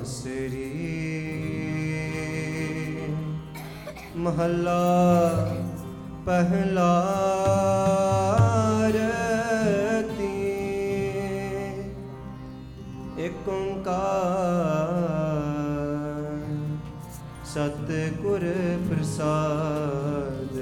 बांसुरी। महला पहला एक ओंकार। सतगुर प्रसाद।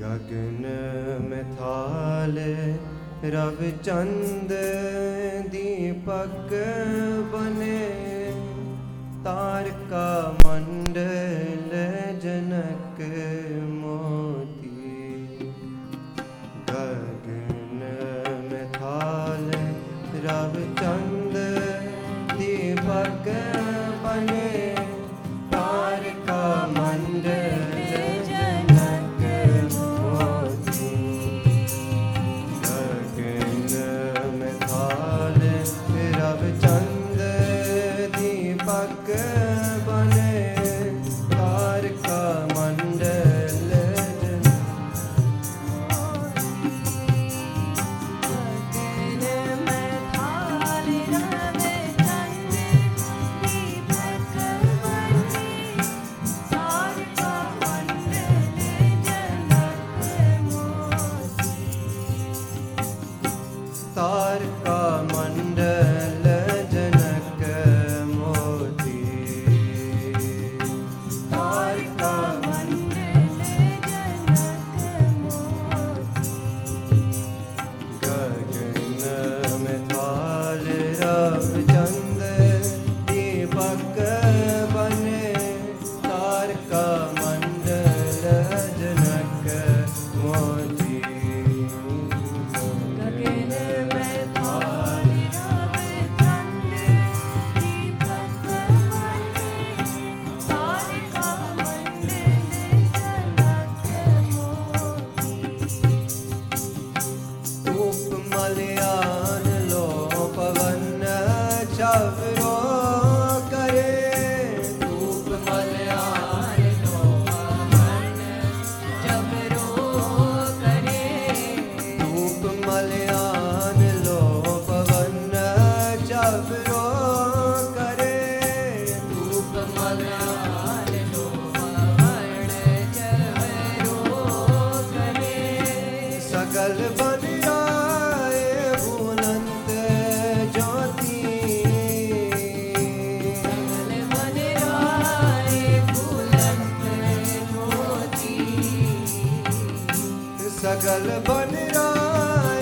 गगन में थाले रविचन्द दीपक बने तारका मण्डल जनक। बन रहा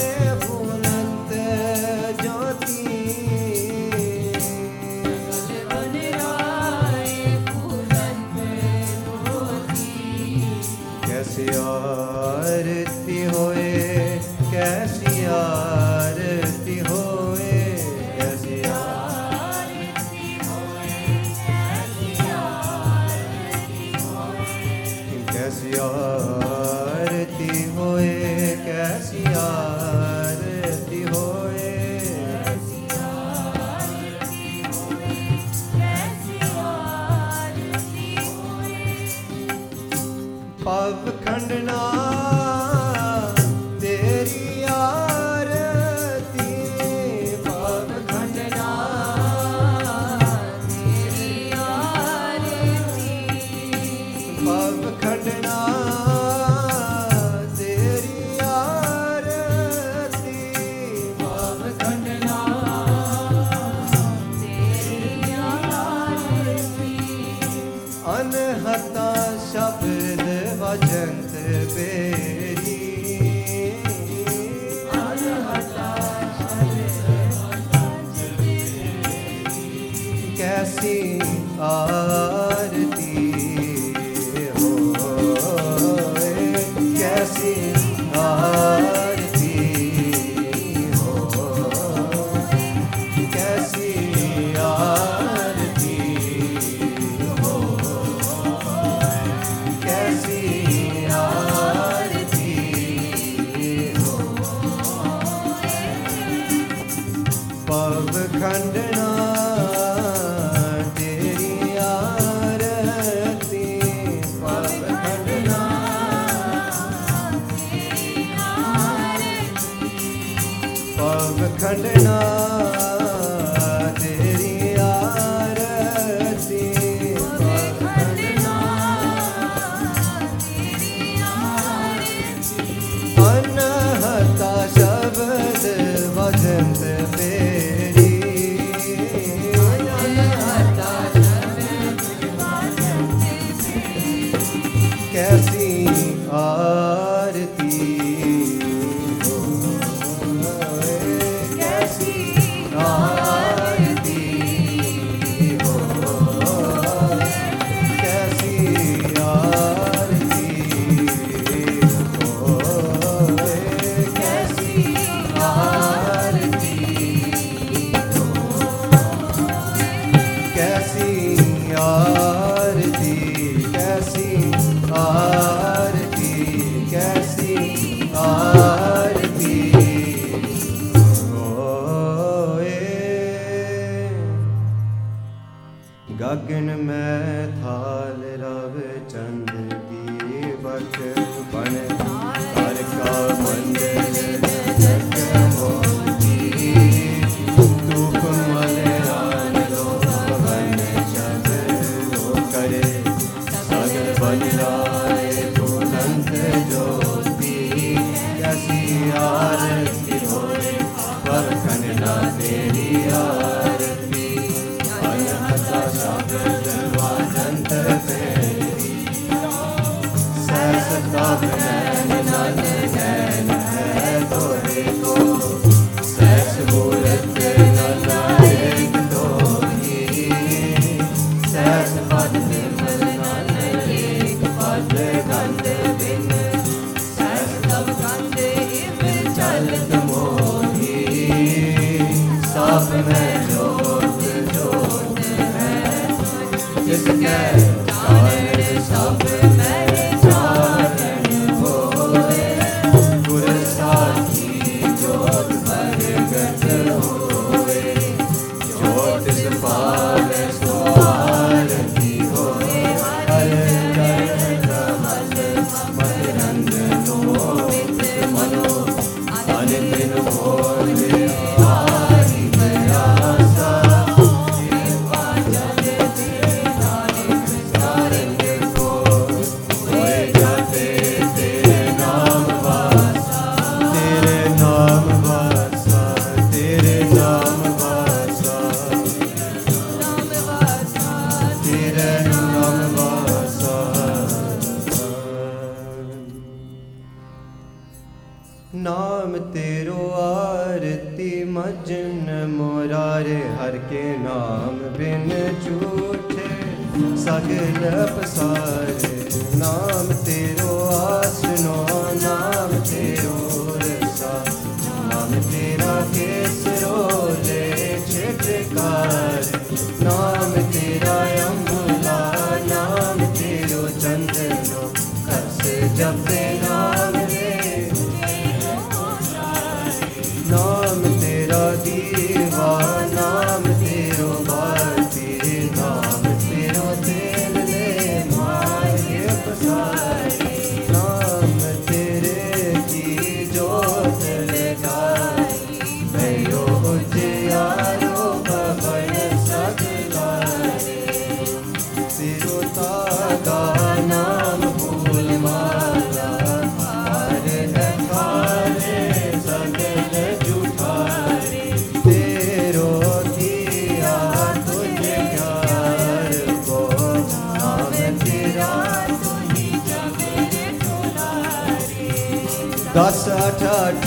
मैं थाल रव चंद दीवक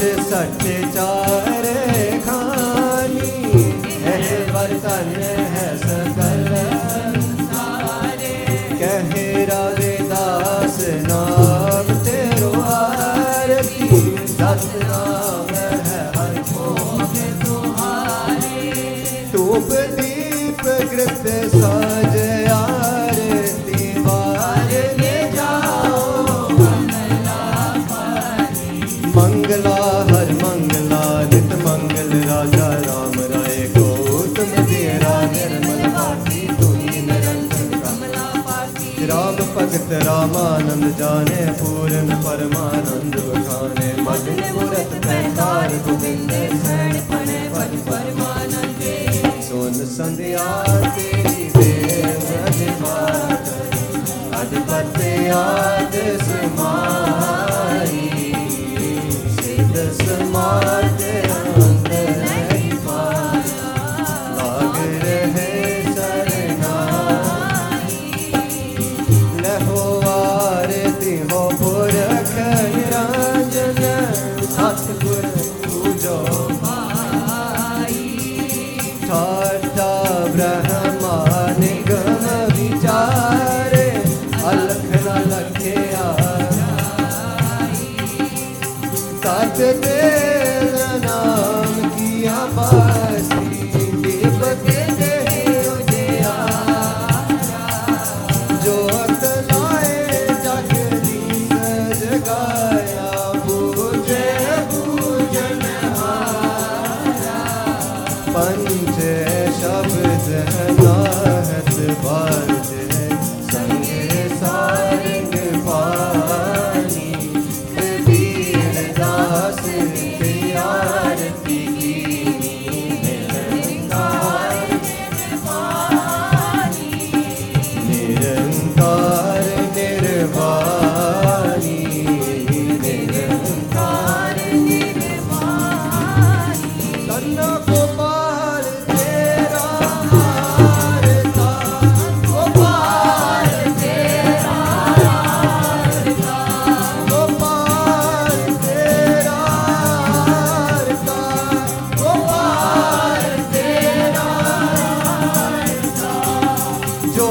सट चार। मूर्त रामानंद जाने पूरन परमानंद खाने मदने मूर्त पैतार गोविंदे शरण पड़े पर परमानंद सोन संध्या तेरी देव मात अद पते याद समाई सिद्ध समाते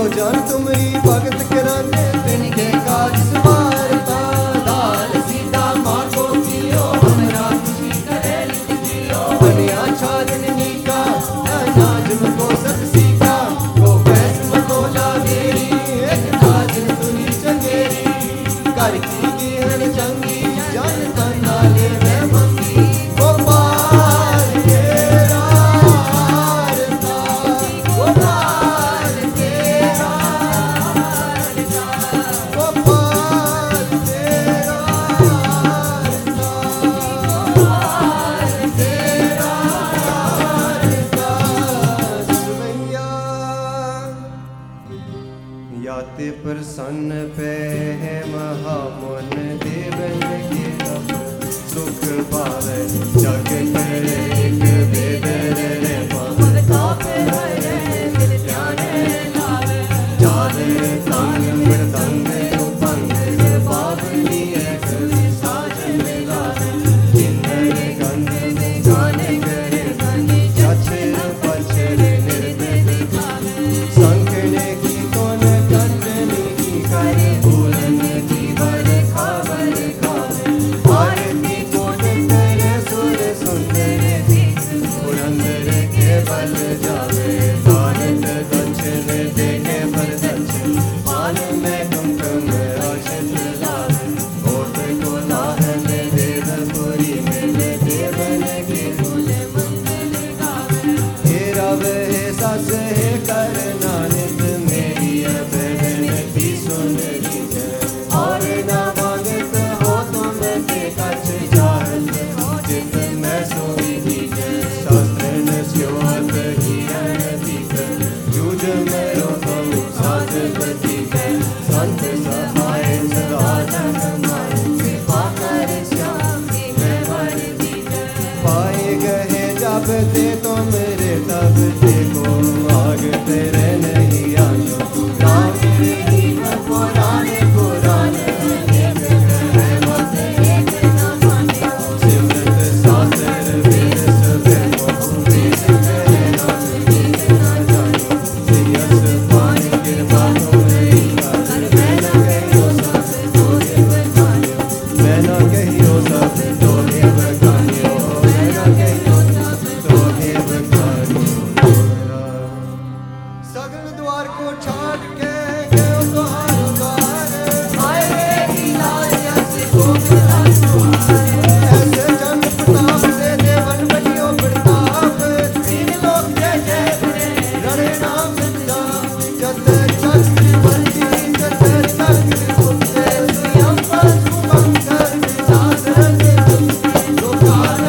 जान तुम्हारी भगत कराने तिनके काज समा।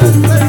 Let's